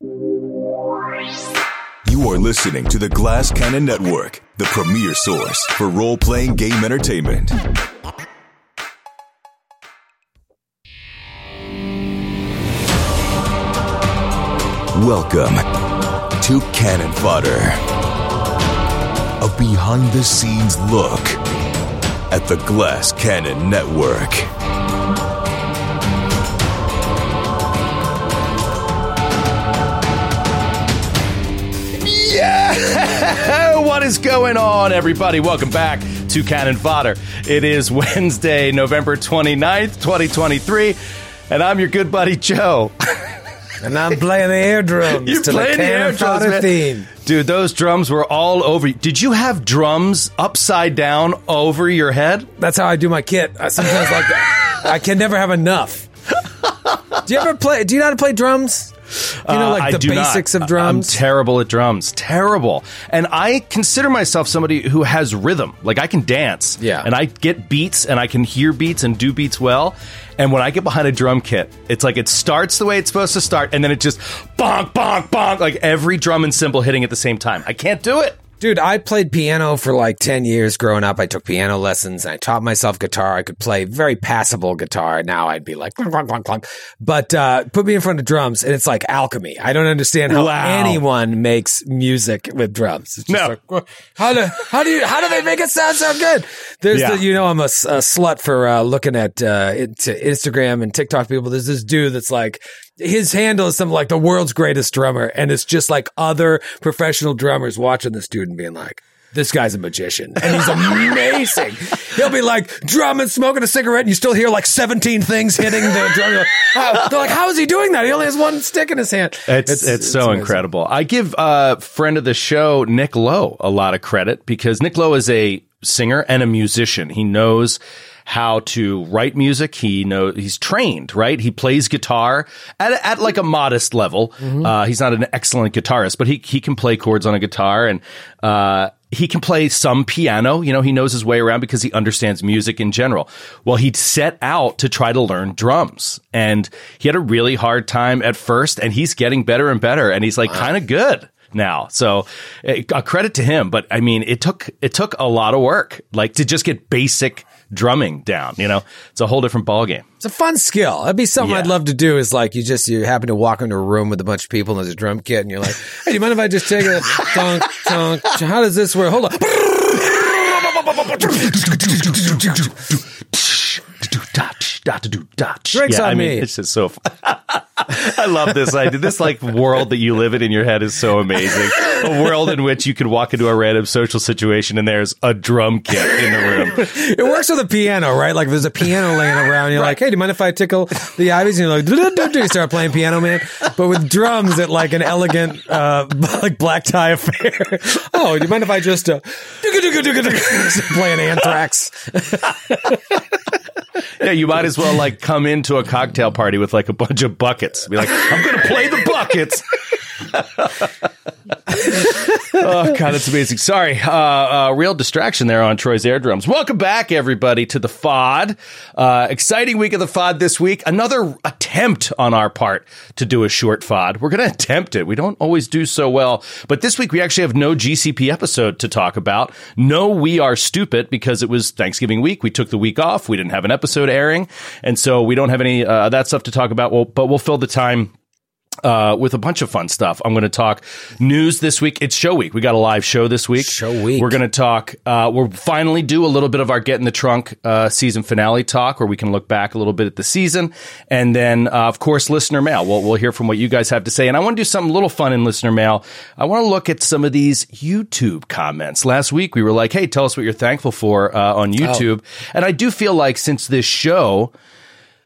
You are listening to the Glass Cannon Network, the premier source for role playing game entertainment. Welcome to Cannon Fodder, a behind the scenes look at the Glass Cannon Network. Is going on, everybody? Welcome back to Cannon Fodder. It is Wednesday, November 29th, 2023, and I'm your good buddy Joe. And I'm playing the air drums You're to the playing the air drums, Fodder man. theme. Dude, those drums were all over you. Did you have drums upside down over your head? That's how I do my kit. I sometimes like that. I can never have enough. Do you ever play? Do you know how to play drums? You know, Uh, like I the do not. basics of drums. I'm terrible at drums. Terrible. And I consider myself somebody who has rhythm. Like I can dance. Yeah. And I get beats and I can hear beats and do beats well. And when I get behind a drum kit, it's like it starts the way it's supposed to start and then it just bonk, bonk, bonk, like every drum and cymbal hitting at the same time. I can't do it. Dude, I played piano for like 10 years growing up. I took piano lessons and I taught myself guitar. I could play very passable guitar. Now I'd be like, clunk, clunk, clunk, clunk. But uh, put me in front of drums and it's like alchemy. I don't understand how Wow. anyone makes music with drums. It's just No. like, how do, how do you, how do they make it sound so good? There's Yeah. the, you know, I'm a slut for uh, looking at uh, into Instagram and TikTok people. There's this dude that's like, his handle is something like the world's greatest drummer, and it's just like other professional drummers watching this dude and being like, this guy's a magician and he's amazing. He'll be like drumming, smoking a cigarette, and you still hear like 17 things hitting the drum. Like, "How-" They're like, how is he doing that? He only has one stick in his hand. It's it's, so amazing. incredible. I give uh friend of the show Nick Lowe a lot of credit because Nick Lowe is a singer and a musician. He knows how to write music. He knows he's trained, right? He plays guitar at at like a modest level. Uh, he's not an excellent guitarist, but he he can play chords on a guitar and uh he can play some piano. You know, he knows his way around because he understands music in general. Well, he set out to try to learn drums and he had a really hard time at first and he's getting better and better and he's like kind of good now. So eh, a credit to him, but I mean, it took, it took a lot of work, like to just get basic drumming down, you know, it's a whole different ballgame. It's a fun skill. That'd be something Yeah. I'd love to do. Is like you just you happen to walk into a room with a bunch of people and there's a drum kit and you're like, hey, do you mind if I just take a thunk, thunk? How does this work? Hold on. Drinks on I mean, me. It's just so. Fun. I love this idea. This like world that you live in in your head is so amazing. A world in which you could walk into a random social situation and there's a drum kit in the room. It works with a piano, right? Like if there's a piano laying around, you're like, hey, do you mind if I tickle the ivies? And you're like, you start playing piano, man. But with drums, at like an elegant, uh, like black tie affair. oh, do you mind if I just, uh, playing anthrax? Yeah, you might as well like come into a cocktail party with like a bunch of buckets. Be like, I'm to play the buckets. oh god, it's amazing. Sorry, uh, uh, real distraction there on Troy's air drums. Welcome back, everybody, to the FOD. Uh, exciting week of the FOD this week. Another attempt on our part to do a short FOD. We're going to attempt it. We don't always do so well, but this week we actually have no GCP episode to talk about. No, we are stupid because it was Thanksgiving week. We took the week off. We didn't have an episode airing, and so we don't have any uh, that stuff to talk about. Well, but we'll fill the time uh, with a bunch of fun stuff. I'm going to talk news this week. It's show week. We got a live show this week. Show week. We're going to talk. Uh, we'll finally do a little bit of our get in the trunk uh, season finale talk, where we can look back a little bit at the season, and then uh, of course listener mail. We'll we'll hear from what you guys have to say. And I want to do something a little fun in listener mail. I want to look at some of these YouTube comments. Last week we were like, "Hey, tell us what you're thankful for uh, on YouTube," and I do feel like since this show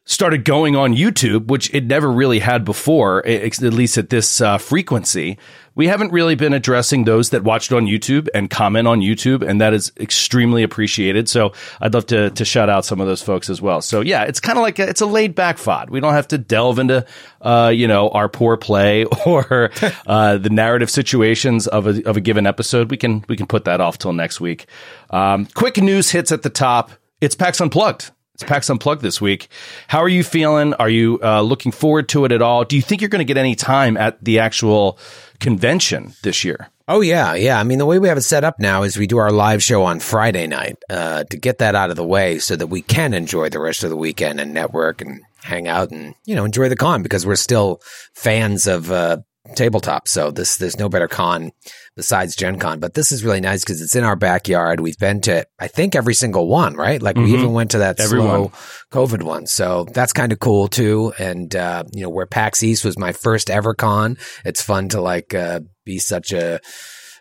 started going on YouTube, which it never really had before, at least at this uh, frequency. We haven't really been addressing those that watched on YouTube and comment on YouTube, and that is extremely appreciated. So I'd love to to shout out some of those folks as well. So yeah, it's kind of like a, it's a laid back fod. We don't have to delve into uh, you know our poor play or uh, the narrative situations of a of a given episode. We can we can put that off till next week. Um, quick news hits at the top. It's PAX Unplugged. It's PAX Unplugged this week. How are you feeling? Are you uh, looking forward to it at all? Do you think you're going to get any time at the actual convention this year? Oh yeah, yeah. I mean, the way we have it set up now is we do our live show on Friday night uh, to get that out of the way, so that we can enjoy the rest of the weekend and network and hang out and you know enjoy the con because we're still fans of uh, tabletop. So this there's no better con besides Gen Con. But this is really nice because it's in our backyard. We've been to I think every single one, right? Like we Mhm. even went to that Everyone. slow COVID one. So that's kind of cool too. And uh, you know, where PAX East was my first ever con. It's fun to like uh, be such a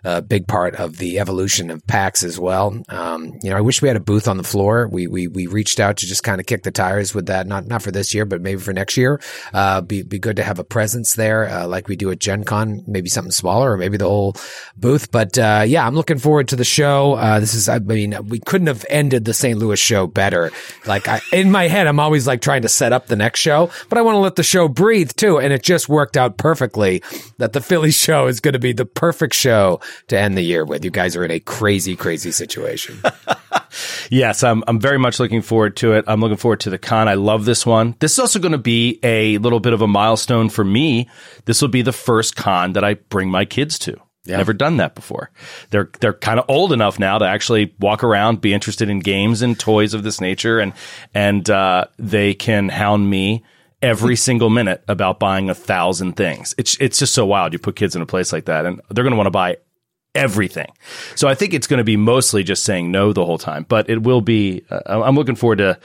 a big part of the evolution of PAX as well. Um, you know, I wish we had a booth on the floor. We we we reached out to just kind of kick the tires with that. Not not for this year, but maybe for next year. Uh, be be good to have a presence there, uh, like we do at Gen Con. Maybe something smaller, or maybe the whole booth. But uh, yeah, I'm looking forward to the show. Uh, this is, I mean, we couldn't have ended the St. Louis show better. Like I, in my head, I'm always like trying to set up the next show, but I want to let the show breathe too. And it just worked out perfectly that the Philly show is going to be the perfect show to end the year with. You guys are in a crazy, crazy situation. Yes, I'm I'm very much looking forward to it. I'm looking forward to the con. I love this one. This is also going to be a little bit of a milestone for me. This will be the first con that I bring my kids to. Never done that before. They're they're kind of old enough now to actually walk around, be interested in games and toys of this nature, and and uh, they can hound me every single minute about buying a thousand things. It's it's just so wild. You put kids in a place like that, and they're going to want to buy everything. So I think it's going to be mostly just saying no the whole time, but it will be. Uh, I'm looking forward to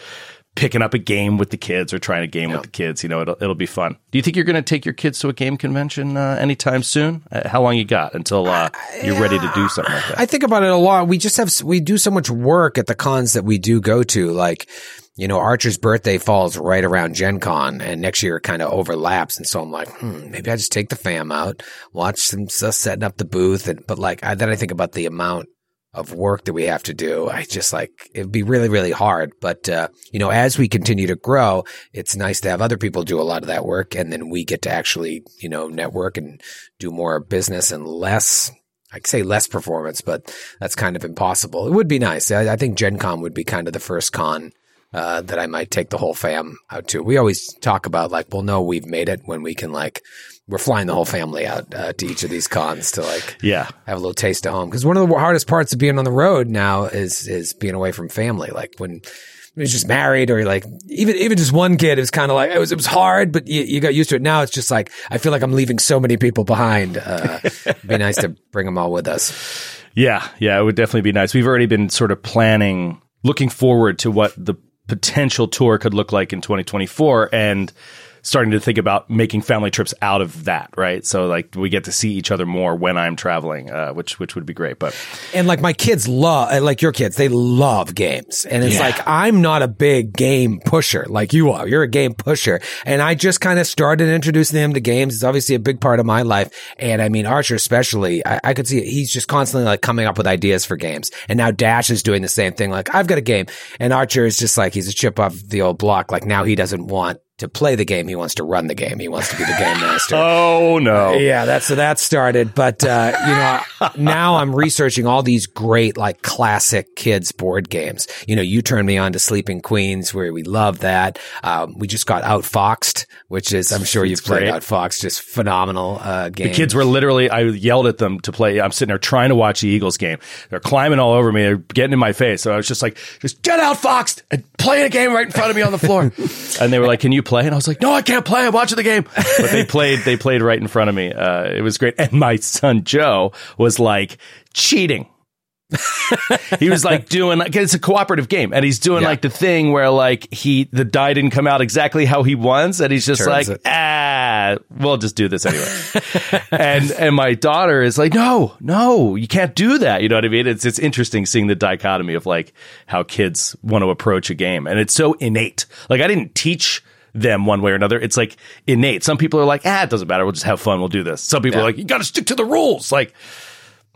picking up a game with the kids or trying a game with the kids. You know, it'll it'll be fun. Do you think you're going to take your kids to a game convention uh, anytime soon? Uh, how long you got until uh, you're ready to do something like that? I think about it a lot. We just have, we do so much work at the cons that we do go to. Like, you know, Archer's birthday falls right around Gen Con and next year it kind of overlaps. And so I'm like, hmm, maybe I just take the fam out, watch stuff setting up the booth. And, but like, I, then I think about the amount of work that we have to do. I just like, it'd be really, really hard. But, uh, you know, as we continue to grow, it's nice to have other people do a lot of that work. And then we get to actually, you know, network and do more business and less I say less performance, but that's kind of impossible. It would be nice. I, I think Gen Con would be kind of the first con uh, that I might take the whole fam out to. We always talk about like, well, no, we've made it when we can like, we're flying the whole family out uh, to each of these cons to like yeah, have a little taste of home. Because one of the hardest parts of being on the road now is is being away from family. Like when you're just married or like even even just one kid, it was kind of like it was it was hard, but you, you got used to it. Now it's just like I feel like I'm leaving so many people behind. Uh, it'd be nice to bring them all with us. yeah, yeah. It would definitely be nice. We've already been sort of planning, looking forward to what the potential tour could look like in 2024, and starting to think about making family trips out of that, right? So like we get to see each other more when I'm traveling, uh, which which would be great. But And like my kids love, uh, like your kids, they love games. And it's Yeah. like, I'm not a big game pusher like you are. You're a game pusher. And I just kind of started introducing them to games. It's obviously a big part of my life. And I mean, Archer especially, I, I could see it. he's just constantly like coming up with ideas for games. And now Dash is doing the same thing. Like, I've got a game. And Archer is just like, he's a chip off the old block. Like now he doesn't want to play the game. He wants to run the game. He wants to be the game master. oh no, Yeah, that's so that started. But uh, you know, now I'm researching all these great like classic kids board games. You know, you turned me on to Sleeping Queens, where we love that. Um, we just got Outfoxed, which is I'm sure you've played great. Outfoxed, just phenomenal uh, game. The kids were literally, I yelled at them to play. I'm sitting there trying to watch the Eagles game. They're climbing all over me. They're getting in my face. So I was just like, just get out, Fox, and play a game right in front of me on the floor. and they were like, can you play? And I was like, no, I can't play. I'm watching the game. But they played, they played right in front of me. Uh, it was great. And my son, Joe, was like cheating. he was like doing like it's a cooperative game and he's doing Yeah. like the thing where like he the die didn't come out exactly how he wants and he's just Turns like it. ah we'll just do this anyway and and my daughter is like no no you can't do that you know what i mean it's it's interesting seeing the dichotomy of like how kids want to approach a game and it's so innate like i didn't teach them one way or another it's like innate some people are like ah it doesn't matter we'll just have fun we'll do this some people Yeah. are like you got to stick to the rules like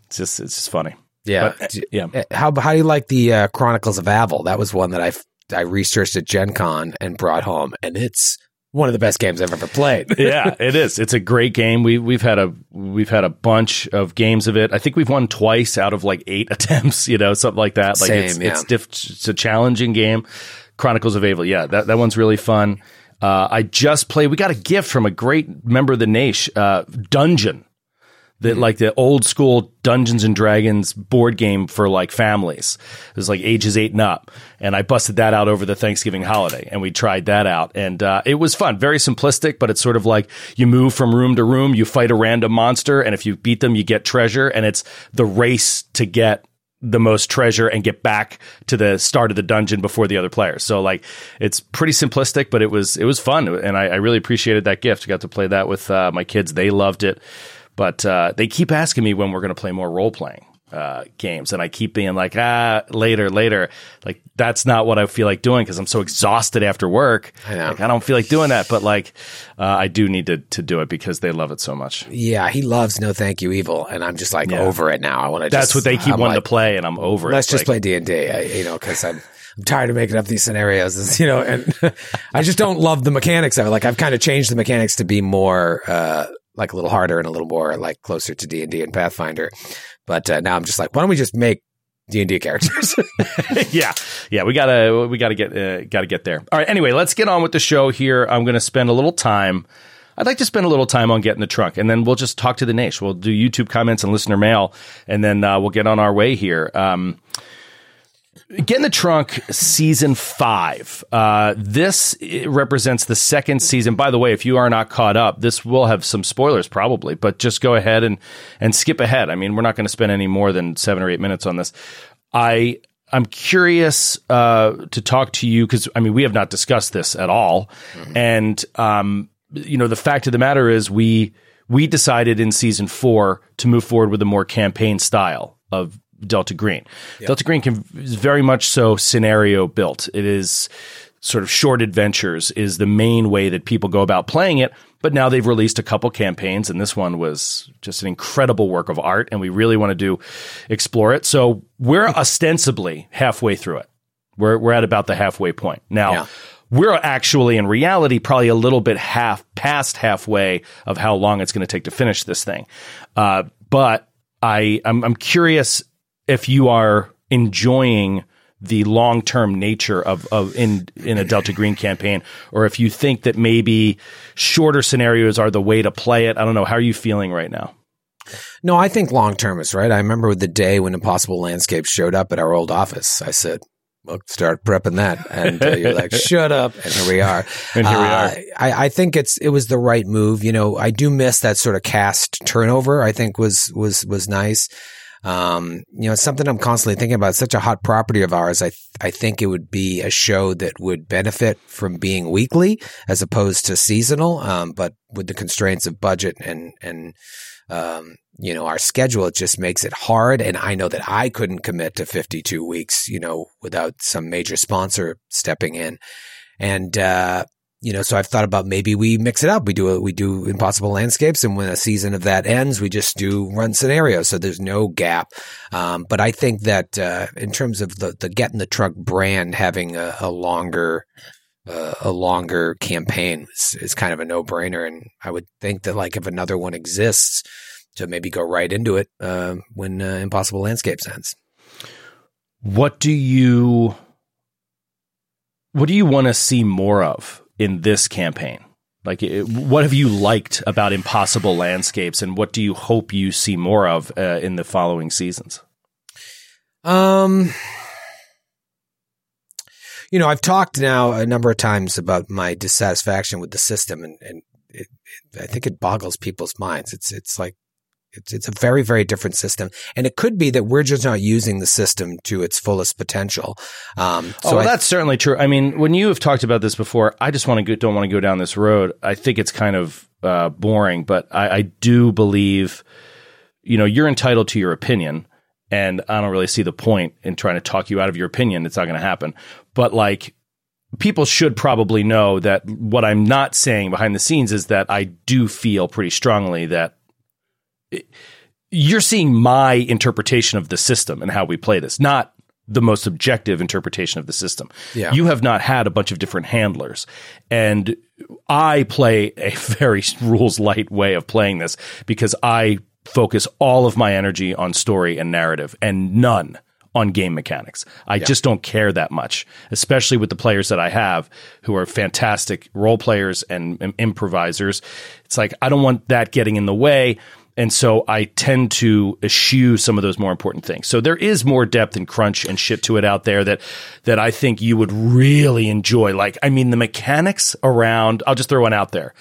it's just it's just funny Yeah, But, yeah. uh, How how do you like the uh, Chronicles of Avel? That was one that I I researched at Gen Con and brought home, and it's one of the best games I've ever played. yeah, it is. It's a great game. We we've had a we've had a bunch of games of it. I think we've won twice out of like eight attempts. You know, something like that. Like Same, it's yeah. it's, diff- it's a challenging game. Chronicles of Avel. Yeah, that that one's really fun. Uh, I just played. We got a gift from a great member of the Nation, uh, Dungeon. That like the old school Dungeons and Dragons board game for like families. It was like ages eight and up, and I busted that out over the Thanksgiving holiday, and we tried that out, and uh, it was fun. Very simplistic, but it's sort of like you move from room to room, you fight a random monster, and if you beat them, you get treasure, and it's the race to get the most treasure and get back to the start of the dungeon before the other players. So like it's pretty simplistic, but it was it was fun, and I, I really appreciated that gift. got to play that with uh, my kids; they loved it. But uh, they keep asking me when we're going to play more role playing uh, games, and I keep being like, ah, later, later. Like that's not what I feel like doing because I'm so exhausted after work. I. Like, I don't feel like doing that, but like uh, I do need to to do it because they love it so much. Yeah, he loves No Thank You Evil, and I'm just like Yeah. over it now. I want to. That's what they keep I'm wanting like, to play, and I'm over Let's it. just Like, play D and D, you know, because I'm I'm tired of making up these scenarios, you know, and I just don't love the mechanics of it. Like I've kind of changed the mechanics to be more uh, like a little harder and a little more like closer to D and D and Pathfinder. But uh, now I'm just like, why don't we just make D and D characters? yeah, yeah, we gotta we gotta get uh, gotta get there. All right. Anyway, let's get on with the show here. I'm gonna spend a little time. I'd like to spend a little time on Get in the Trunk, and then we'll just talk to the nation. We'll do YouTube comments and listener mail, and then uh, we'll get on our way here. Um, Get in the Trunk season five. Uh, this represents the second season. By the way, if you are not caught up, this will have some spoilers probably, but just go ahead and, and skip ahead. I mean, we're not going to spend any more than seven or eight minutes on this. I, I'm curious uh, to talk to you because I mean we have not discussed this at all, and um, you know the fact of the matter is we we decided in season four to move forward with a more campaign style of Delta Green. Delta Green can, is very much so scenario built. It is sort of short adventures is the main way that people go about playing it. But now they've released a couple campaigns, and this one was just an incredible work of art, and we really want to do explore it. So we're ostensibly halfway through it. We're we're at about the halfway point now. Yeah. We're actually, in reality, probably a little bit half past halfway of how long it's going to take to finish this thing. Uh, but I, I'm, I'm curious if you are enjoying the long term nature of, of in in a Delta Green campaign, or if you think that maybe shorter scenarios are the way to play it. I don't know. How are you feeling right now? no, I think long term is right. I remember the day when Impossible Landscape showed up at our old office. I said. Well, start prepping that, and uh, you're like, "Shut up!" And here we are. And here we are. Uh, I, I think it's it was the right move. You know, I do miss that sort of cast turnover. I think was was was nice. Um, you know, it's something I'm constantly thinking about. Such a hot property of ours. I I think it would be a show that would benefit from being weekly as opposed to seasonal. Um, but with the constraints of budget and and um, you know, our schedule, it just makes it hard. And I know that I couldn't commit to 52 weeks, you know, without some major sponsor stepping in. And, uh, you know, so I've thought about maybe we mix it up. We do a, we do impossible landscapes, and when a season of that ends, we just do run scenarios. So there's no gap. Um, but I think that uh, in terms of the the Get in the Trunk brand having a, a longer uh, a longer campaign is, is kind of a no brainer. And I would think that like if another one exists, to maybe go right into it uh, when uh, Impossible Landscapes ends. What do you what do you want to see more of in this campaign? Like, it, what have you liked about Impossible Landscapes, and what do you hope you see more of uh, in the following seasons? Um, you know, I've talked now a number of times about my dissatisfaction with the system, and, and it, it, I think it boggles people's minds. It's it's like it's it's a very very different system, and it could be that we're just not using the system to its fullest potential. Um, oh, so well, I- that's certainly true. I mean, when you have talked about this before, I just want to go, don't want to go down this road. I think it's kind of uh, boring, but I, I do believe, you know, you're entitled to your opinion, and I don't really see the point in trying to talk you out of your opinion. It's not going to happen. But like, people should probably know that what I'm not saying behind the scenes is that I do feel pretty strongly that you're seeing my interpretation of the system and how we play this, not the most objective interpretation of the system. Yeah. You have not had a bunch of different handlers. And I play a very rules light way of playing this because I focus all of my energy on story and narrative and none on game mechanics. I yeah. just don't care that much, especially with the players that I have who are fantastic role players and, and improvisers. It's like I don't want that getting in the way. And so I tend to eschew some of those more important things. So there is more depth and crunch and shit to it out there that that I think you would really enjoy. Like, I mean, the mechanics around. I'll just throw one out there.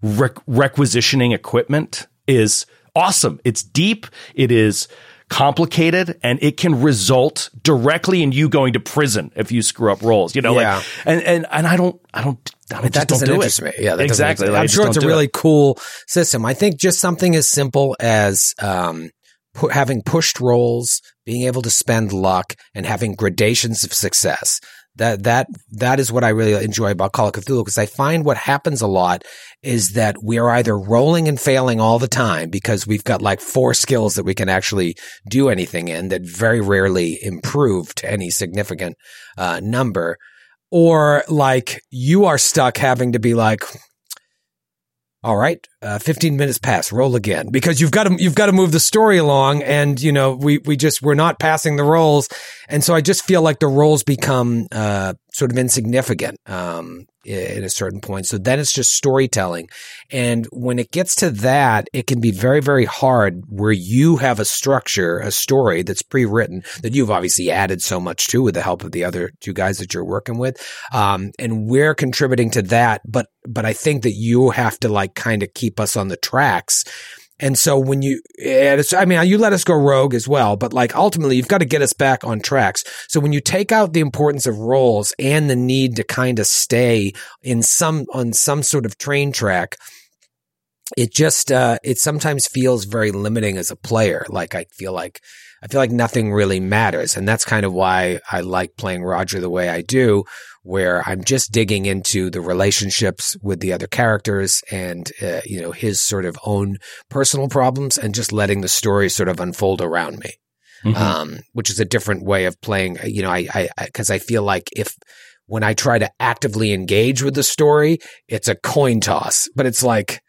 requisitioning equipment is awesome. It's deep. It is complicated and it can result directly in you going to prison if you screw up rolls, You know, yeah. like and and and I don't I don't I don't, that doesn't do interest it. me. Yeah, exactly. Like, I'm sure it's a really it. cool system. I think just something as simple as um, pu- having pushed rolls, being able to spend luck, and having gradations of success. That that that is what I really enjoy about Call of Cthulhu because I find what happens a lot is that we are either rolling and failing all the time because we've got like four skills that we can actually do anything in that very rarely improve to any significant uh, number, or like you are stuck having to be like, all right, uh, 15 minutes pass, roll again because you've got to, you've got to move the story along. And, you know, we, we just, we're not passing the rolls. And so I just feel like the rolls become, uh, sort of insignificant. Um, at a certain point. So then it's just storytelling. And when it gets to that, it can be very, very hard where you have a structure, a story that's pre written that you've obviously added so much to with the help of the other two guys that you're working with. Um, and we're contributing to that. But, but I think that you have to like kind of keep us on the tracks and so when you, I mean, you let us go rogue as well, but like ultimately you've got to get us back on tracks. So when you take out the importance of rolls and the need to kind of stay in some, on some sort of train track, it just, uh, it sometimes feels very limiting as a player. Like I feel like, I feel like nothing really matters. And that's kind of why I like playing Roger the way I do, where I'm just digging into the relationships with the other characters and, uh, you know, his sort of own personal problems and just letting the story sort of unfold around me. Mm-hmm. Um, which is a different way of playing, you know, I, I, I, cause I feel like if, when I try to actively engage with the story, it's a coin toss, but it's like,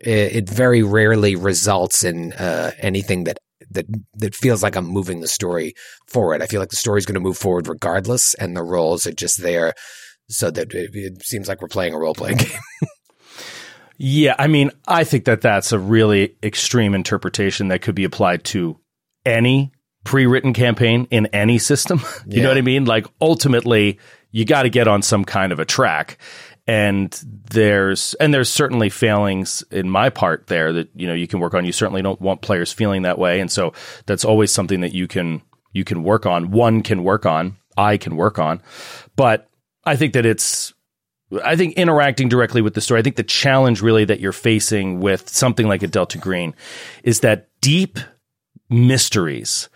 it, it very rarely results in uh, anything that that that feels like I'm moving the story forward. I feel like the story's going to move forward regardless, and the rolls are just there so that it, it seems like we're playing a role playing game. yeah, I mean, I think that that's a really extreme interpretation that could be applied to any pre-written campaign in any system. you yeah. know what I mean? Like ultimately, you got to get on some kind of a track and there's and there's certainly failings in my part there that you know you can work on. You certainly don't want players feeling that way. And so that's always something that you can you can work on. One can work on. I can work on. But i think that it's i think interacting directly with the story i think the challenge really that you're facing with something like a delta green is that deep mysteries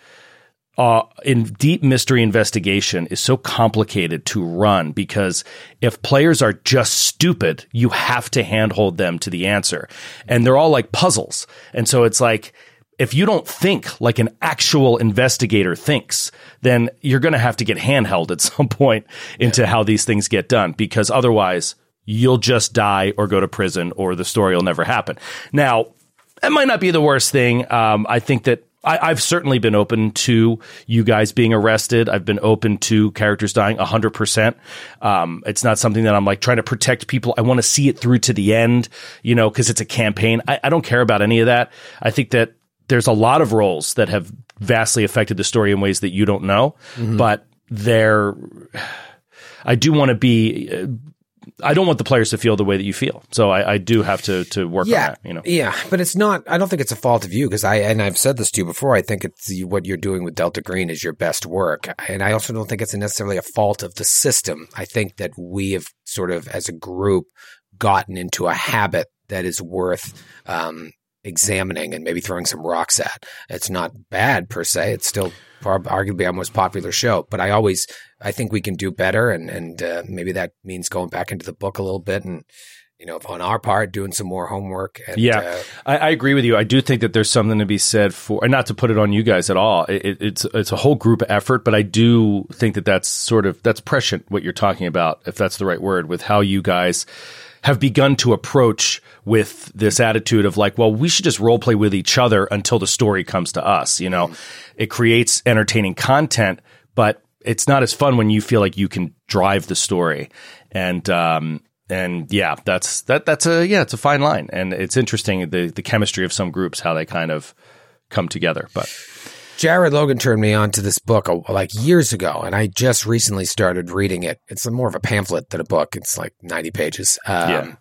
uh, in deep mystery investigation is so complicated to run because if players are just stupid, you have to handhold them to the answer. And they're all like puzzles. And so it's like, if you don't think like an actual investigator thinks, then you're going to have to get handheld at some point into yeah. how these things get done because otherwise you'll just die or go to prison or the story will never happen. Now, that might not be the worst thing. Um, I think that I, have certainly been open to you guys being arrested. I've been open to characters dying 100%. Um, it's not something that I'm like trying to protect people. I want to see it through to the end, you know, because it's a campaign. I, I don't care about any of that. I think that there's a lot of rolls that have vastly affected the story in ways that you don't know, mm-hmm. but they're. I do want to be uh, I don't want the players to feel the way that you feel. So I, I do have to to work yeah, on that. You know, yeah, but it's not. I don't think it's a fault of you because I and I've said this to you before. I think it's what you're doing with Delta Green is your best work, and I also don't think it's necessarily a fault of the system. I think that we have sort of as a group gotten into a habit that is worth um, examining and maybe throwing some rocks at. It's not bad per se. It's still arguably our most popular show, but I always I think we can do better, and and uh, maybe that means going back into the book a little bit and you know, on our part, doing some more homework. And, yeah, uh, I, I, agree with you. I do think that there's something to be said for, and not to put it on you guys at all. It, it's it's a whole group effort, but I do think that that's sort of that's prescient what you're talking about, if that's the right word, with how you guys have begun to approach with this attitude of like, well, we should just role play with each other until the story comes to us. You know, mm-hmm. it creates entertaining content, but it's not as fun when you feel like you can drive the story. And um, and yeah, that's that that's a yeah, it's a fine line, and it's interesting the the chemistry of some groups how they kind of come together. But Jared Logan turned me on to this book uh, like years ago, and I just recently started reading it. It's more of a pamphlet than a book. It's like ninety pages. Um, yeah.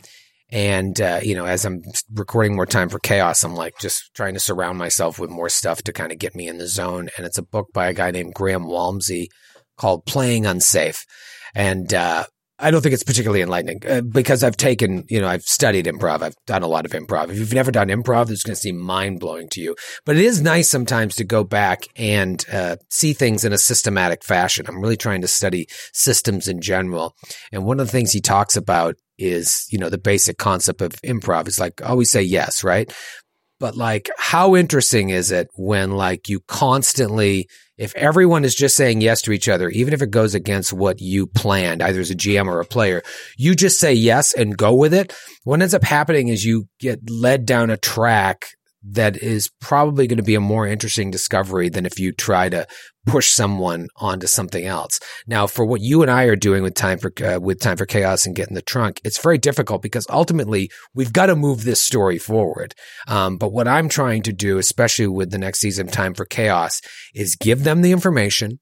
And uh, you know, as I'm recording more time for chaos, I'm like just trying to surround myself with more stuff to kind of get me in the zone. And it's a book by a guy named Graham Walmsley called "Playing Unsafe." And uh, I don't think it's particularly enlightening uh, because I've taken, you know, I've studied improv. I've done a lot of improv. If you've never done improv, it's going to seem mind blowing to you. But it is nice sometimes to go back and uh, see things in a systematic fashion. I'm really trying to study systems in general. And one of the things he talks about is, you know, the basic concept of improv. It's like always say yes, right? But like, how interesting is it when like you constantly if everyone is just saying yes to each other, even if it goes against what you planned, either as a GM or a player, you just say yes and go with it. What ends up happening is you get led down a track that is probably going to be a more interesting discovery than if you try to push someone onto something else. Now, for what you and I are doing with time for uh, with time for chaos and Get in the Trunk, it's very difficult because ultimately we've got to move this story forward. Um, but what I'm trying to do, especially with the next season of Time for Chaos, is give them the information.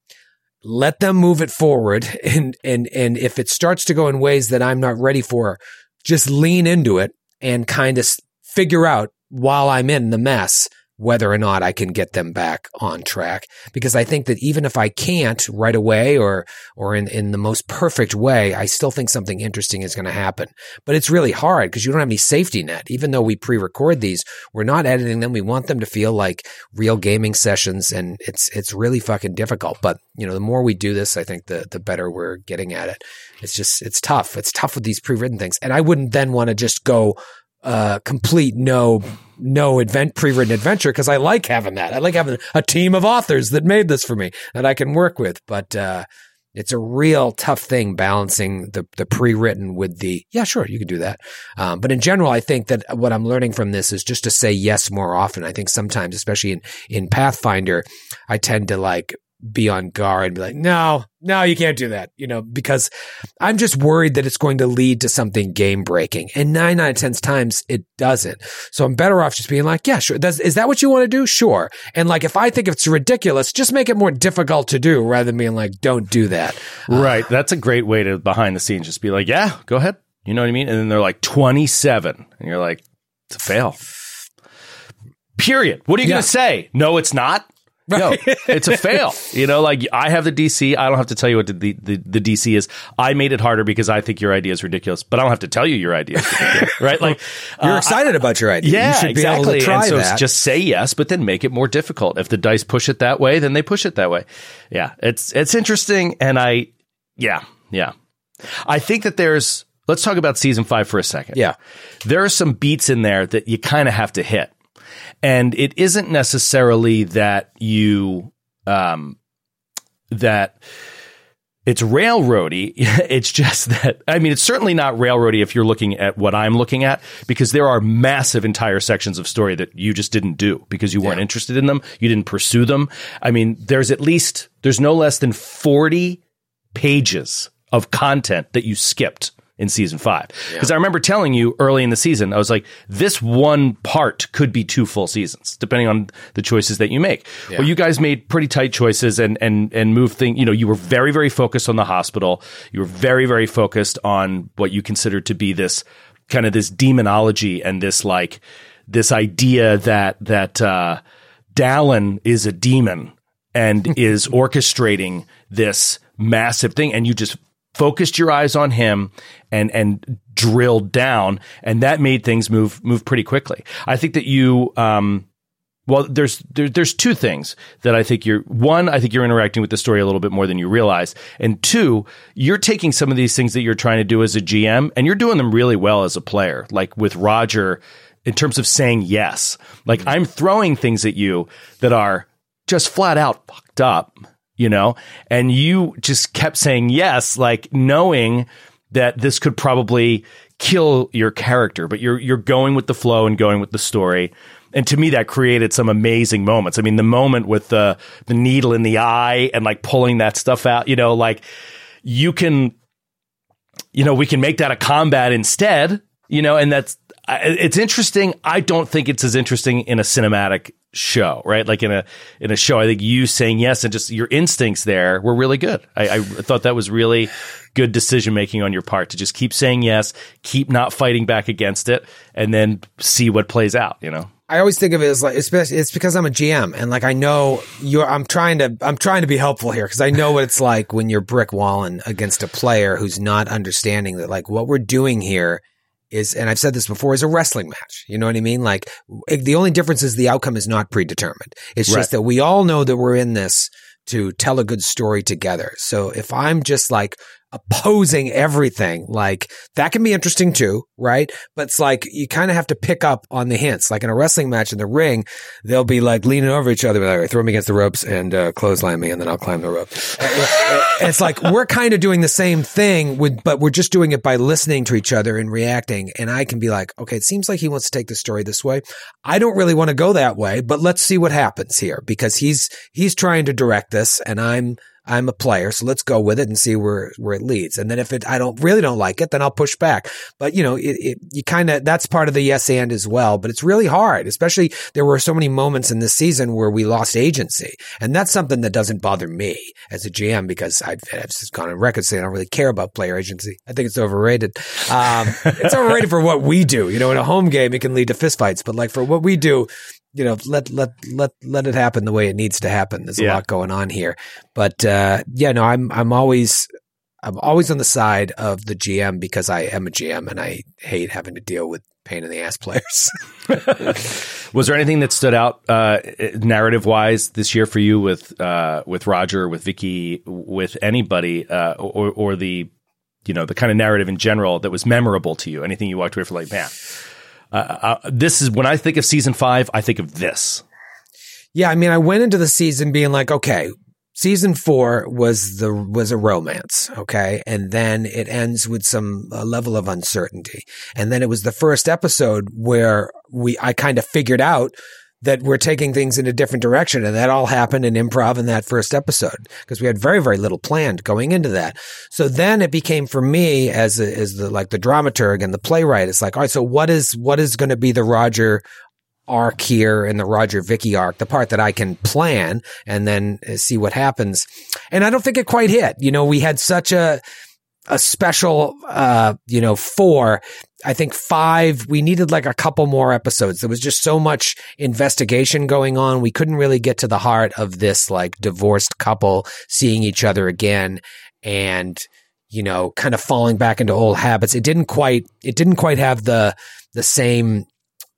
Let them move it forward, and and and if it starts to go in ways that I'm not ready for, just lean into it and kind of figure out while I'm in the mess whether or not I can get them back on track. Because I think that even if I can't right away or, or in, in the most perfect way, I still think something interesting is going to happen. But it's really hard because you don't have any safety net. Even though we pre-record these, we're not editing them. We want them to feel like real gaming sessions and it's, it's really fucking difficult. But, you know, the more we do this, I think the, the better we're getting at it. It's just, it's tough. It's tough with these pre-written things. And I wouldn't then want to just go, uh, complete no no event pre-written adventure because I like having that. I like having a team of authors that made this for me that I can work with. But uh, it's a real tough thing balancing the the pre-written with the yeah sure you can do that. Um, but in general, I think that what I'm learning from this is just to say yes more often. I think sometimes, especially in in Pathfinder, I tend to like be on guard and be like, no, no, you can't do that, you know, because I'm just worried that it's going to lead to something game breaking. And nine out of 10 times it doesn't. So I'm better off just being like, yeah, sure. Does, is that what you want to do? Sure. And like, if I think it's ridiculous, just make it more difficult to do rather than being like, don't do that. Right. Uh, That's a great way to behind the scenes just be like, yeah, go ahead. You know what I mean? And then they're like 27 and you're like, it's a fail. Period. What are you yeah. going to say? No, it's not. Right. No, it's a fail. You know, like I have the DC. I don't have to tell you what the, the, the DC is. I made it harder because I think your idea is ridiculous, but I don't have to tell you your idea right? Like you're uh, excited about your idea. Yeah, you should exactly. be able to try and so that. just say yes, but then make it more difficult. If the dice push it that way, then they push it that way. Yeah, it's it's interesting, and I yeah yeah, I think that there's. Let's talk about season five for a second. Yeah, there are some beats in there that you kind of have to hit. And it isn't necessarily that you, um, that it's railroady. It's just that, I mean, it's certainly not railroady if you're looking at what I'm looking at, because there are massive entire sections of story that you just didn't do because you weren't yeah. interested in them. You didn't pursue them. I mean, there's at least, there's no less than 40 pages of content that you skipped in season five. Because yeah. I remember telling you early in the season, I was like, this one part could be two full seasons, depending on the choices that you make. Yeah. Well, you guys made pretty tight choices and and and moved things. You know, you were very very focused on the hospital. You were very very focused on what you considered to be this kind of this demonology and this like this idea that that uh, Dallin is a demon and is orchestrating this massive thing, and you just focused your eyes on him and and drilled down, and that made things move move pretty quickly. I think that you um, well, there's there, there's two things that I think you're one. I think you're interacting with the story a little bit more than you realize, and two, you're taking some of these things that you're trying to do as a GM, and you're doing them really well as a player. Like with Roger, in terms of saying yes. Like mm-hmm. I'm throwing things at you that are just flat out fucked up, you know, and you just kept saying yes, like knowing that this could probably kill your character, but you're you're going with the flow and going with the story and to me that created some amazing moments. I mean, the moment with the the needle in the eye and like pulling that stuff out, you know, like you can you know, we can make that a combat instead, you know, and that's it's interesting. I don't think it's as interesting in a cinematic show, right? Like in a in a show, I think you saying yes and just your instincts there were really good. I, I thought that was really good decision making on your part to just keep saying yes, keep not fighting back against it, and then see what plays out. You know. I always think of it as like especially it's because I'm a GM and like I know you're I'm trying to I'm trying to be helpful here because I know what it's like when you're brick walling against a player who's not understanding that like what we're doing here is and I've said this before is a wrestling match. You know what I mean? Like the only difference is the outcome is not predetermined. It's right. just that we all know that we're in this to tell a good story together. So if I'm just like opposing everything. Like that can be interesting too, right? But it's like you kind of have to pick up on the hints. Like in a wrestling match in the ring, they'll be like leaning over each other, like, throw me against the ropes and uh, clothesline me, and then I'll climb the rope. it's like we're kind of doing the same thing, with, but we're just doing it by listening to each other and reacting. And I can be like, okay, it seems like he wants to take the story this way. I don't really want to go that way, but let's see what happens here because he's he's trying to direct this, and I'm I'm a player, so let's go with it and see where where it leads. And then if it I don't really don't like it, then I'll push back. But you know, it, it you kind of that's part of the yes and as well. But it's really hard, especially there were so many moments in this season where we lost agency, and that's something that doesn't bother me as a GM because I've, I've just gone on record saying I don't really care about player agency. I think it's overrated. Um, it's overrated for what we do. You know, in a home game, it can lead to fistfights, but like for what we do, you know, let let let let it happen the way it needs to happen. There's yeah. a lot going on here, but uh, yeah, no, I'm I'm always I'm always on the side of the GM because I am a GM and I hate having to deal with pain in the ass players. Was there anything that stood out uh, narrative wise this year for you with uh, with Roger, with Vicky, with anybody, uh, or, or the you know the kind of narrative in general that was memorable to you? Anything you walked away from like, man, uh, uh, this is when I think of season five, I think of this. Yeah, I mean, I went into the season being like, okay, season four was the was a romance, okay, and then it ends with some level of uncertainty, and then it was the first episode where we I kind of figured out that we're taking things in a different direction. And that all happened in improv in that first episode because we had very, very little planned going into that. So then it became for me as, a, as the, like the dramaturg and the playwright, it's like, all right, so what is, what is going to be the Roger arc here and the Roger Vicky arc, the part that I can plan and then uh, see what happens. And I don't think it quite hit. You know, we had such a, a special, uh, you know, four. I think five, we needed like a couple more episodes. There was just so much investigation going on. We couldn't really get to the heart of this like divorced couple seeing each other again and, you know, kind of falling back into old habits. It didn't quite, it didn't quite have the, the same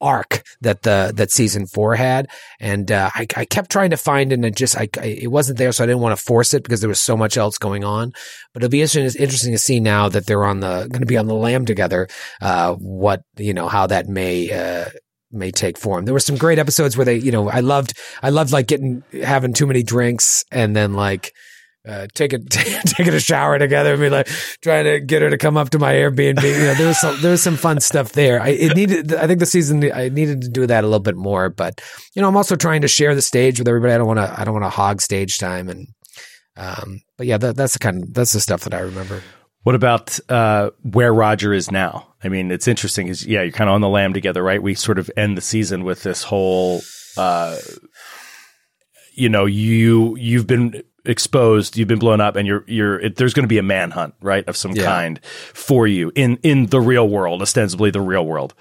arc that the that season four had, and uh, I, I kept trying to find and it just I, I, it wasn't there, so I didn't want to force it because there was so much else going on. But it'll be interesting, interesting to see now that they're on the going to be on the lam together. Uh, what you know how that may. Uh, may take form. There were some great episodes where they, you know, I loved, I loved like getting, having too many drinks and then like, uh, taking taking a shower together and be like trying to get her to come up to my Airbnb. You know, there was some there was some fun stuff there. I it needed. I think the season I needed to do that a little bit more. But you know, I'm also trying to share the stage with everybody. I don't want to. I don't want to hog stage time. And um, but yeah, that, that's the kind of that's the stuff that I remember. What about uh, where Roger is now? I mean, it's interesting. Is yeah, you're kind of on the lam together, right? We sort of end the season with this whole. Uh, you know, you you've been exposed, you've been blown up, and you're you're it, there's going to be a manhunt, right, of some yeah. kind for you in in the real world, ostensibly the real world.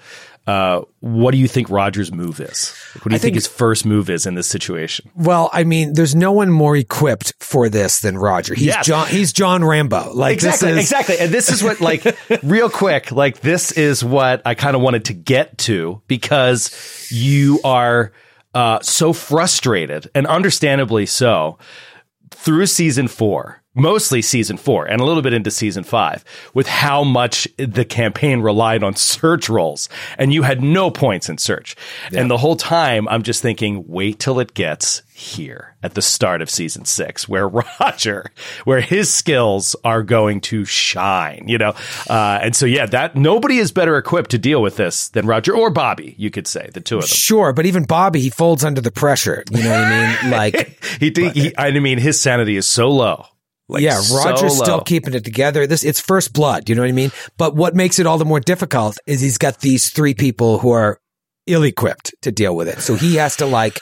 Uh, what do you think Roger's move is? What do you think, think, his first move is in this situation? Well, I mean, there's no one more equipped for this than Roger. He's yes. John. He's John Rambo. Like exactly, is- exactly. And this is what, like, real quick, like this is what I kind of wanted to get to because you are uh, so frustrated, and understandably so, through season four, mostly season four, and a little bit into season five, with how much the campaign relied on search rolls, and you had no points in search. And the whole time, I'm just thinking, wait till it gets here at the start of season six, where Roger, where his skills are going to shine, you know? Uh, and so, yeah, that nobody is better equipped to deal with this than Roger or Bobby, you could say, the two of them. Sure, but even Bobby, he folds under the pressure. You know what I mean? Like, he, he, I mean, his sanity is so low. Like, yeah, Roger's low. still keeping it together. This it's first blood, you know what I mean? But what makes it all the more difficult is he's got these three people who are ill equipped to deal with it. So he has to like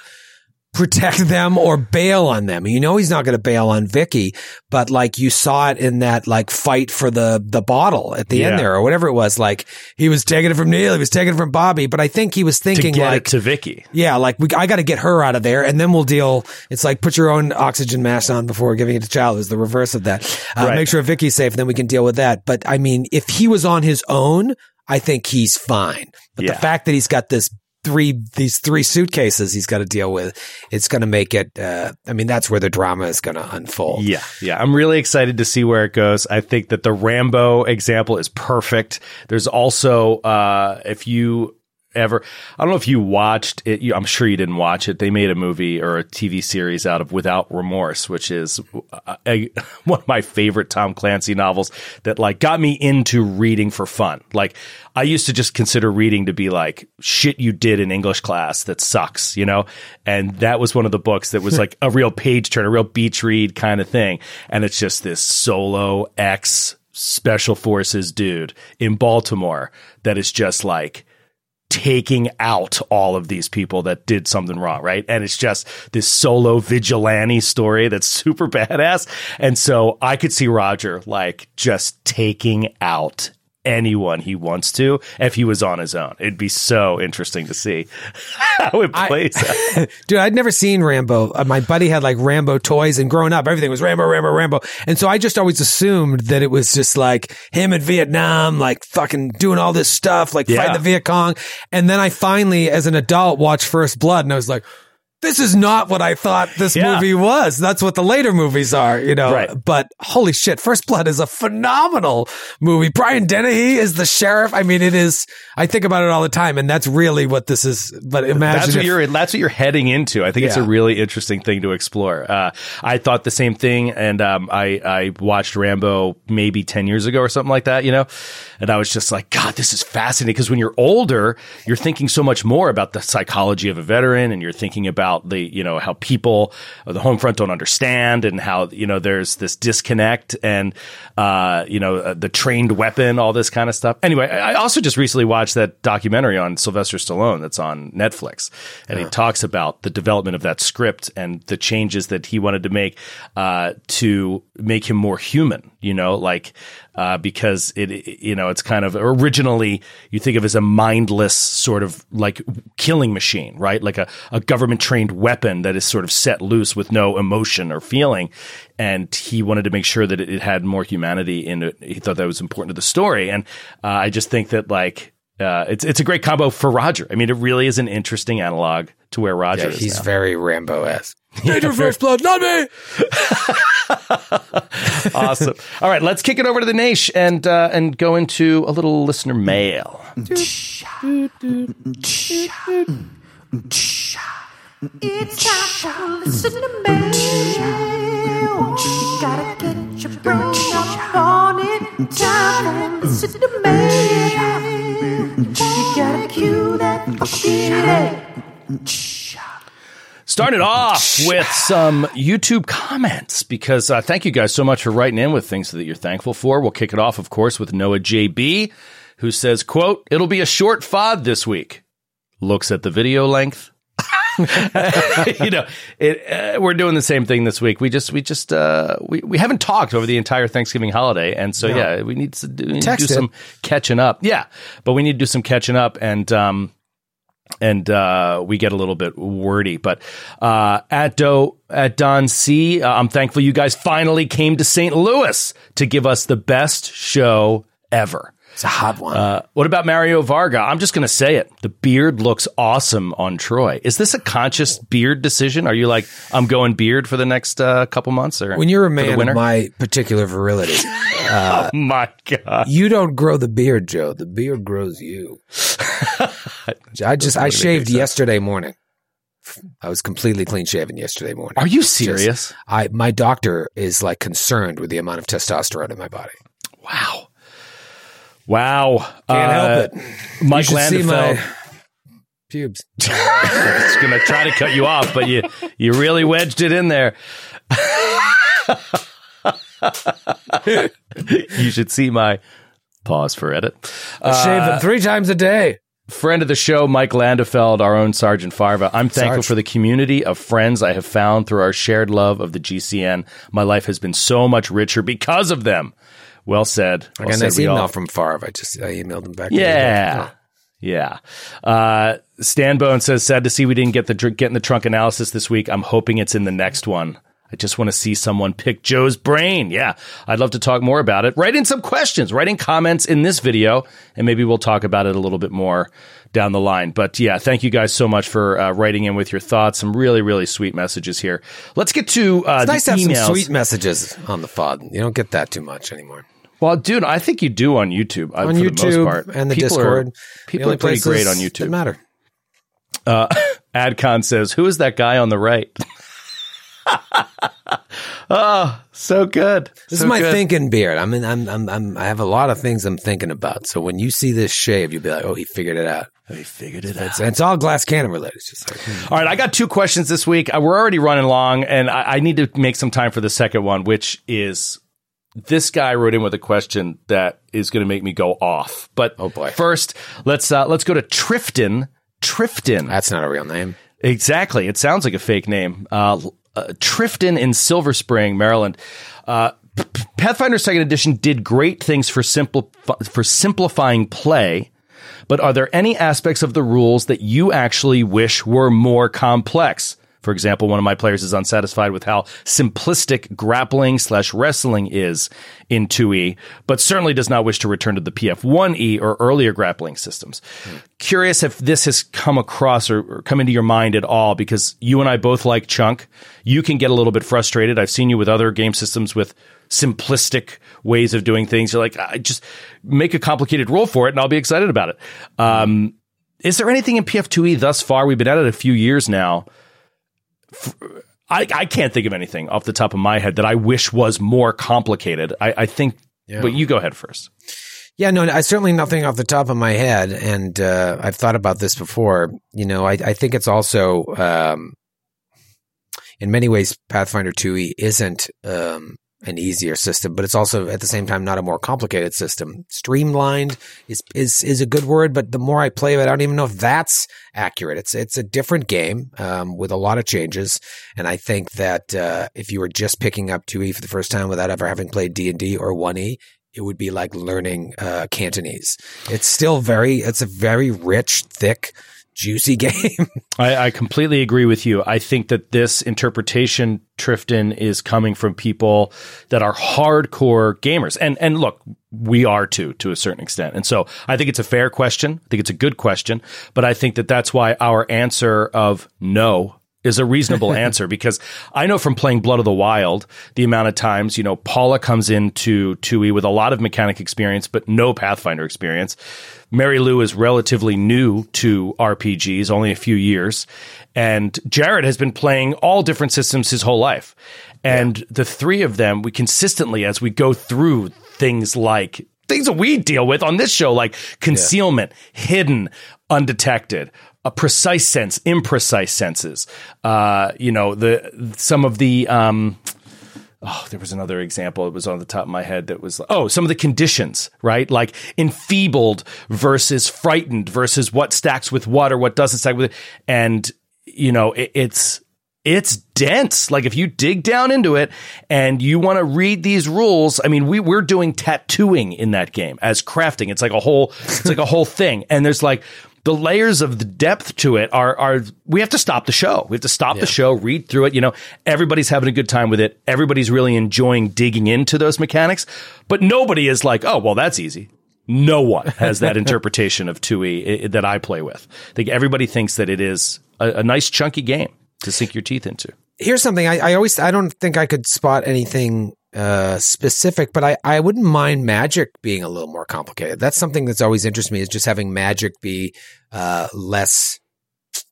protect them or bail on them. You know he's not going to bail on Vicky, but like you saw it in that like fight for the the bottle at the Yeah. end there or whatever it was. Like he was taking it from Neil, he was taking it from Bobby, but I think he was to thinking get like it to Vicky. yeah, like we, I got to get her out of there, and then we'll deal. It's like put your own oxygen mask on before giving it to child. Is the reverse of that. Uh, Right. Make sure Vicky's safe, and then we can deal with that. But I mean, if he was on his own, I think he's fine. But Yeah. the fact that he's got this three these three suitcases he's got to deal with, it's going to make it. Uh, I mean, that's where the drama is going to unfold. Yeah, yeah. I'm really excited to see where it goes. I think that the Rambo example is perfect. There's also, uh, if you ever, I don't know if you watched it, you, I'm sure you didn't watch it. They made a movie or a TV series out of Without Remorse, which is uh, a, a- one of my favorite Tom Clancy novels that like got me into reading for fun. Like I used to just consider reading to be like shit you did in English class that sucks, you know? And that was one of the books that was like a real page turn, a real beach read kind of thing. And it's just this solo ex special forces dude in Baltimore that is just like taking out all of these people that did something wrong, right? And it's just this solo vigilante story that's super badass. And so I could see Roger like just taking out anyone he wants to if he was on his own. It'd be so interesting to see how it plays out. Dude, I'd never seen Rambo. Uh, my buddy had like Rambo toys, and growing up, everything was Rambo, Rambo, Rambo. And so I just always assumed that it was just like him in Vietnam, like fucking doing all this stuff, like Yeah. fighting the Viet Cong. And then I finally, as an adult, watched First Blood, and I was like, this is not what I thought this Yeah. movie was. That's what the later movies are, you know. Right. But holy shit, First Blood is a phenomenal movie. Brian Dennehy is the sheriff. I mean, it is. I think about it all the time, and that's really what this is. But imagine That's what if- you're. That's what you're heading into. I think it's a really interesting thing to explore. Uh, I thought the same thing, and um, I I watched Rambo maybe ten years ago or something like that. You know, and I was just like, God, this is fascinating. Because when you're older, you're thinking so much more about the psychology of a veteran, and you're thinking about the you know how people the home front don't understand, and how you know there's this disconnect, and uh, you know uh, the trained weapon, all this kind of stuff. Anyway, I also just recently watched that documentary on Sylvester Stallone that's on Netflix, and he talks about the development of that script and the changes that he wanted to make uh, to make him more human. You know, like uh, because it, it- you know, it's kind of originally you think of as a mindless sort of like killing machine, right? Like a, a government trained weapon that is sort of set loose with no emotion or feeling. And he wanted to make sure that it, it had more humanity in it. He thought that was important to the story. And uh, I just think that like, uh, it's it's a great combo for Roger. I mean, it really is an interesting analog to where Roger Yeah, is. he's now. very Rambo esque. Major First Blood, not me. awesome. All right, let's kick it over to the Naish and uh, and go into a little listener mail. It's time to listen to mail. Gotta get your brain up on it. Time to listen to mail. Started off with some YouTube comments because uh, thank you guys so much for writing in with things that you're thankful for. We'll kick it off, of course, with Noah JB, who says, "quote It'll be a short fod this week." Looks at the video length. you know, it, uh, we're doing the same thing this week. We just, we just, uh, we, we haven't talked over the entire Thanksgiving holiday, and so yeah, we need to do, need to do some catching up. Yeah, but we need to do some catching up, and um, and uh, we get a little bit wordy. But uh, at Do at Don C, uh, I'm thankful you guys finally came to St. Louis to give us the best show ever. It's a hot one. Uh, what about Mario Varga? I'm just going to say it. The beard looks awesome on Troy. Is this a conscious beard decision? Are you like, I'm going beard for the next uh, couple months? Or when you're a man of my particular virility, oh my god! you don't grow the beard, Joe. The beard grows you. I just I shaved yesterday morning. I was completely clean shaven yesterday morning. Are you serious? I my doctor is like concerned with the amount of testosterone in my body. wow. Wow. Can't Uh, help it. Mike you should see Landefeld. my pubes. It's going to try to cut you off, but you you really wedged it in there. you should see my pause for edit. I shave them three times a day. Friend of the show, Mike Landefeld, our own Sergeant Farva. I'm thankful Sarge. for the community of friends I have found through our shared love of the GCN. My life has been so much richer because of them. Well said. I Well got a nice email all- from Farva. I just I emailed him back. Yeah. Yeah. Uh, Stan Bone says, sad to see we didn't get the get in the trunk analysis this week. I'm hoping it's in the next one. I just want to see someone pick Joe's brain. Yeah. I'd love to talk more about it. Write in some questions, write in comments in this video, and maybe we'll talk about it a little bit more down the line. But yeah, thank you guys so much for uh, writing in with your thoughts. Some really, really sweet messages here. Let's get to uh, It's nice to have emails. some sweet messages on the FOD. You don't get that too much anymore. Well, dude, I think you do on YouTube. uh, On for the YouTube most part. and the People Discord. Are, the people only are pretty great on that YouTube. matter. Uh, Adcon says, "Who is that guy on the right?" oh, so good. This So is my good. thinking beard. I mean, I'm, I'm, I'm, I have a lot of things I'm thinking about. So when you see this shave, you'll be like, oh, he figured it out. He figured it It's, it's all glass cannon related. It's just like, hmm. All right, I got two questions this week. Uh, We're already running long, and I, I need to make some time for the second one, which is this guy wrote in with a question that is going to make me go off. But Oh, boy. first, let's uh, let's go to Trifton. Trifton. that's not a real name. Exactly. It sounds like a fake name. Uh, uh, Trifton in Silver Spring, Maryland. Uh, Pathfinder Second Edition did great things for simple for simplifying play, but are there any aspects of the rules that you actually wish were more complex? For example, one of my players is unsatisfied with how simplistic grappling slash wrestling is in 2e, but certainly does not wish to return to the PF1e or earlier grappling systems. Curious if this has come across or, or come into your mind at all, because you and I both like Chunk. You can get a little bit frustrated. I've seen you with other game systems with simplistic ways of doing things. You're like, I just make a complicated rule for it and I'll be excited about it. Um, is there anything in PF2E thus far? We've been at it a few years now. I, I can't think of anything off the top of my head that I wish was more complicated. I, I think, but you go ahead first. Yeah, no, I certainly nothing off the top of my head, and uh, I've thought about this before. You know, I, I think it's also, um, in many ways, Pathfinder 2e isn't um, an easier system, but it's also at the same time not a more complicated system. Streamlined is is is a good word, but the more I play it, I don't even know if that's accurate. It's it's a different game um, with a lot of changes, and I think that uh, if you were just picking up 2e for the first time without ever having played D and D or 1e, it would be like learning uh, Cantonese. It's still very, it's a very rich, thick, juicy game. I, I completely agree with you. I think that this interpretation, Trifton, is coming from people that are hardcore gamers. And and look, we are too, to a certain extent. And so I think it's a fair question. I think it's a good question. But I think that that's why our answer of no is a reasonable answer because I know from playing Blood of the Wild the amount of times, you know, Paula comes into 2E with a lot of mechanic experience, but no Pathfinder experience. Mary Lou is relatively new to RPGs, only a few years. And Jared has been playing all different systems his whole life. And the three of them, we consistently, as we go through things like things that we deal with on this show, like concealment, hidden, undetected, a precise sense, imprecise senses. Uh, you know, the some of the um, oh, there was another example. It was on the top of my head that was like oh, some of the conditions, right? Like enfeebled versus frightened versus what stacks with what or what doesn't stack with it. And you know, it, it's it's dense. Like if you dig down into it and you want to read these rules, I mean, we we're doing tattooing in that game as crafting. It's like a whole it's like a whole thing. And there's like the layers of the depth to it are are we have to stop the show. We have to stop the show, read through it. You know, everybody's having a good time with it. Everybody's really enjoying digging into those mechanics, but nobody is like, oh, well, that's easy. No one has that interpretation of 2e i- that I play with. I think everybody thinks that it is a, a nice chunky game to sink your teeth into. here's something I, I always I don't think I could spot anything uh, specific, but I, I wouldn't mind magic being a little more complicated. That's something that's always interested me is just having magic be uh, less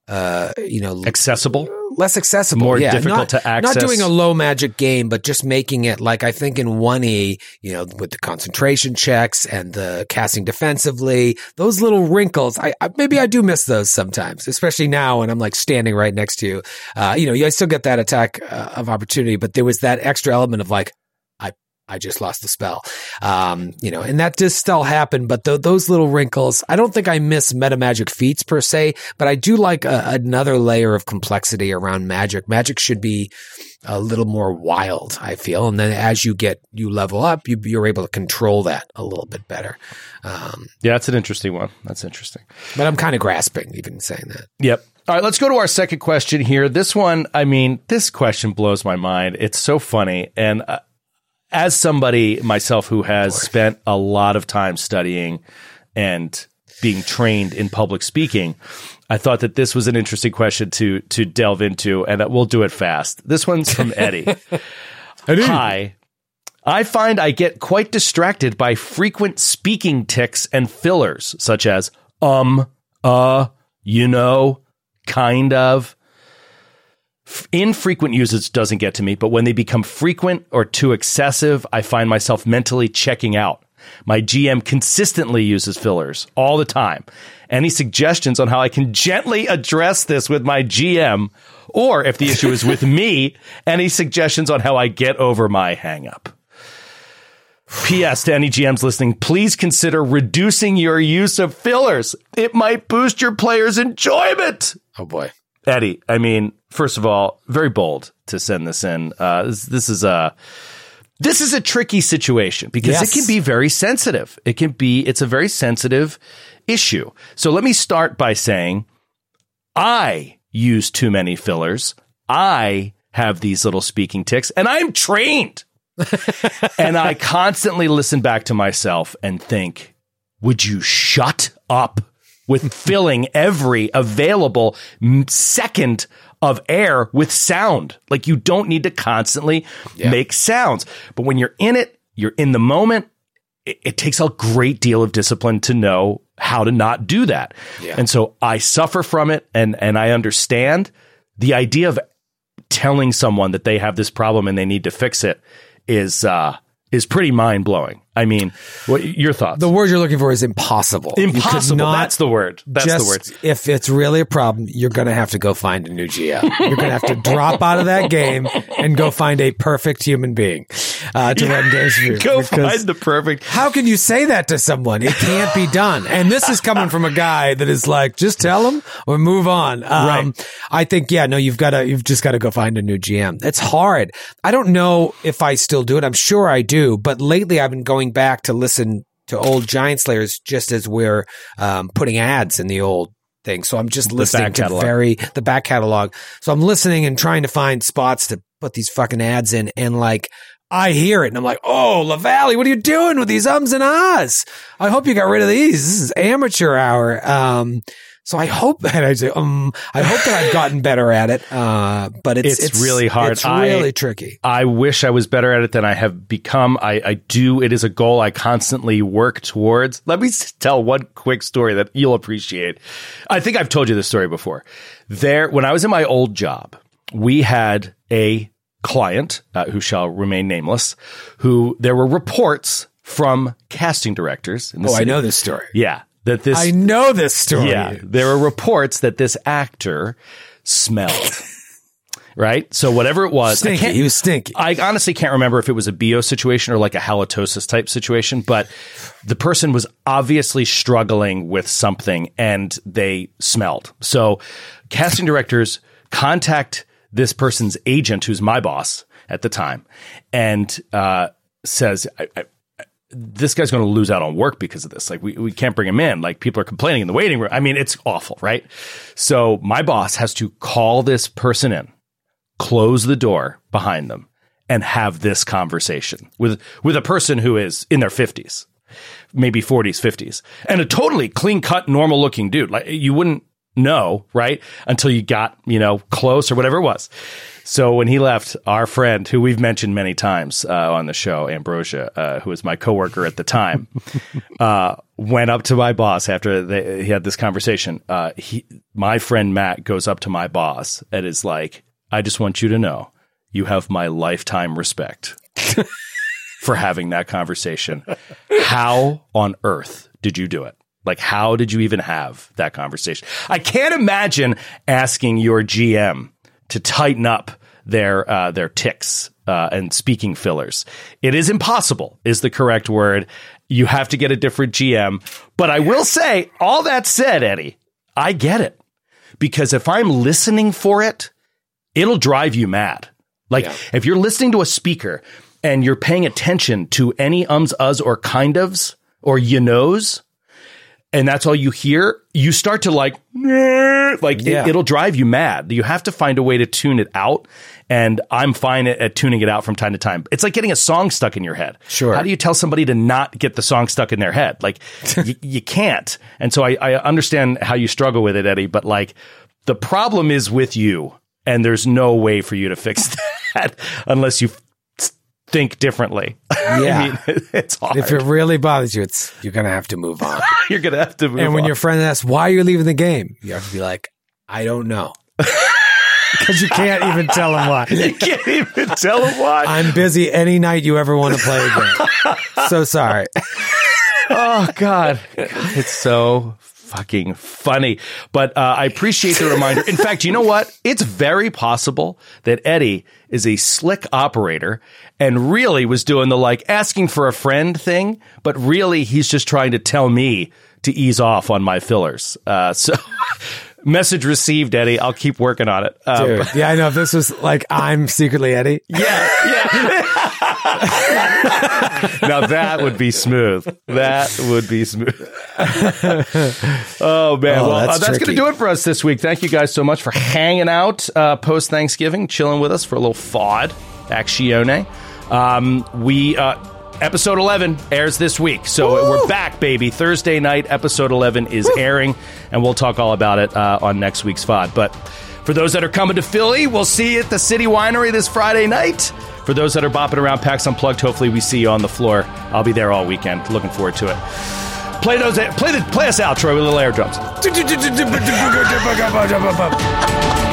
uh, you know Accessible. less accessible, More yeah. difficult not, to access. Not doing a low magic game, but just making it like I think in one E, you know, with the concentration checks and the casting defensively, those little wrinkles. I, I maybe I do miss those sometimes, especially now when I'm like standing right next to you. Uh, you know, you I still get that attack uh, of opportunity, but there was that extra element of like, I just lost the spell. Um, you know, and that does still happen, but th- those little wrinkles, I don't think I miss meta magic feats per se, but I do like a, another layer of complexity around magic. Magic should be a little more wild, I feel. And then as you get, you level up, you, you're able to control that a little bit better. Um, Yeah, that's an interesting one. That's interesting. but I'm kind of grasping even saying that. Yep. All right, let's go to our second question here. This one, I mean, this question blows my mind. It's so funny. And uh, as somebody myself who has spent a lot of time studying and being trained in public speaking, I thought that this was an interesting question to to delve into, and that we'll do it fast. This one's from Eddie. Hi. I find I get quite distracted by frequent speaking tics and fillers, such as um, uh, you know, kind of. Infrequent usage doesn't get to me, but when they become frequent or too excessive, I find myself mentally checking out. My GM consistently uses fillers all the time. Any suggestions on how I can gently address this with my GM, or if the issue is with me, any suggestions on how I get over my hangup? P.S. to any GMs listening, please consider reducing your use of fillers. It might boost your players' enjoyment. Oh boy. Eddie, I mean, first of all, very bold to send this in. Uh, this, this is a this is a tricky situation because Yes. it can be very sensitive. It can be it's a very sensitive issue. So let me start by saying I use too many fillers. I have these little speaking ticks and I'm trained. and I constantly listen back to myself and think, would you shut up with filling every available second of air with sound? Like you don't need to constantly make sounds. But when you're in it, you're in the moment, it, it takes a great deal of discipline to know how to not do that. And so I suffer from it and and I understand the idea of telling someone that they have this problem and they need to fix it is uh is pretty mind blowing. I mean, what your thoughts? The word you're looking for is impossible. Impossible. not That's the word. That's just the word. if it's really a problem, you're going to have to go find a new GM. You're going to have to drop out of that game and go find a perfect human being uh, to run games for you. Go find the perfect. How can you say that to someone? It can't be done. And this is coming from a guy that is like, just tell them or move on. Um, Right. I think, yeah, no, you've got to, you've just got to go find a new GM. It's hard. I don't know if I still do it. I'm sure I do, but lately I've been going back to listen to old Giant Slayers just as we're um, putting ads in the old thing. So I'm just listening to very the back catalog. So I'm listening and trying to find spots to put these fucking ads in, and like I hear it, and I'm like, "Oh, Lavallee, what are you doing with these ums and ahs? I hope you got rid of these. This is amateur hour." Um, so I hope that I say, um, I hope that I've gotten better at it. Uh, but it's It's really hard. It's I- really tricky. I wish I was better at it than I have become. I, I do. It is a goal I constantly work towards. Let me tell one quick story that you'll appreciate. I think I've told you this story before. There, when I was in my old job, we had a client uh, who shall remain nameless, who there were reports from casting directors. Oh, I know this story. Yeah, that this I know this story. yeah, there were reports that this actor smelled. right? So whatever it was, I Stinky. He was stinky. I honestly can't remember if it was a BO situation or like a halitosis type situation, but the person was obviously struggling with something and they smelled. So casting directors contact this person's agent, who's my boss at the time, and uh, says, I, I, this guy's going to lose out on work because of this. Like we, we can't bring him in. Like people are complaining in the waiting room. I mean, it's awful, right? So my boss has to call this person in, close the door behind them and have this conversation with, with a person who is in their fifties. maybe 40s, 50s, and a totally clean cut, normal looking dude. Like you wouldn't know, right? Until you got, you know, close or whatever it was. So when he left, our friend, who we've mentioned many times uh, on the show, Ambrosia, uh, who was my coworker at the time, uh, went up to my boss after they, he had this conversation. Uh, he, my friend Matt goes up to my boss and is like, "I just want you to know, you have my lifetime respect for having that conversation. How on earth did you do it?" Like, how did you even have that conversation? I can't imagine asking your GM to tighten up their uh, their ticks uh, and speaking fillers. It is impossible, is the correct word. You have to get a different GM. But I will say, all that said, Eddie, I get it because if I'm listening for it, it'll drive you mad. Like if you're listening to a speaker and you're paying attention to any ums, us, or kind ofs or you knows, and that's all you hear, you start to like, like Yeah. it, it'll drive you mad. You have to find a way to tune it out. And I'm fine at, at tuning it out from time to time. It's like getting a song stuck in your head. Sure. How do you tell somebody to not get the song stuck in their head? Like y- you can't. And so I, I understand how you struggle with it, Eddie, but like the problem is with you and there's no way for you to fix that unless you think differently. Yeah. I mean, it's hard. If it really bothers you, it's you're gonna have to move on. you're going to have to move on. and when on. your friend asks why you're leaving the game, you have to be like, I don't know, because you can't even tell him why. you can't even tell them why. I'm busy any night you ever want to play again. so sorry. oh God. God, it's so fucking funny. But uh, I appreciate the reminder. In fact, you know what? It's very possible that Eddie is a slick operator and really was doing the like asking for a friend thing, but really he's just trying to tell me to ease off on my fillers. Uh, so. Message received, Eddie. I'll keep working on it. Um, Dude, yeah, I know. If this was like I'm secretly Eddie, Yeah, yeah. now that would be smooth. That would be smooth. oh man, Oh, well that's uh, that's going to do it for us this week. Thank you guys so much for hanging out uh, post Thanksgiving, chilling with us for a little FOD actione. Um, we uh, episode eleven airs this week, so we're back, baby. Thursday night, episode eleven is airing, and we'll talk all about it uh, on next week's FOD. But for those that are coming to Philly, we'll see you at the City Winery this Friday night. For those that are bopping around PAX Unplugged, hopefully we see you on the floor. I'll be there all weekend. Looking forward to it. Play those. Play the play us out, Troy, with little air drums.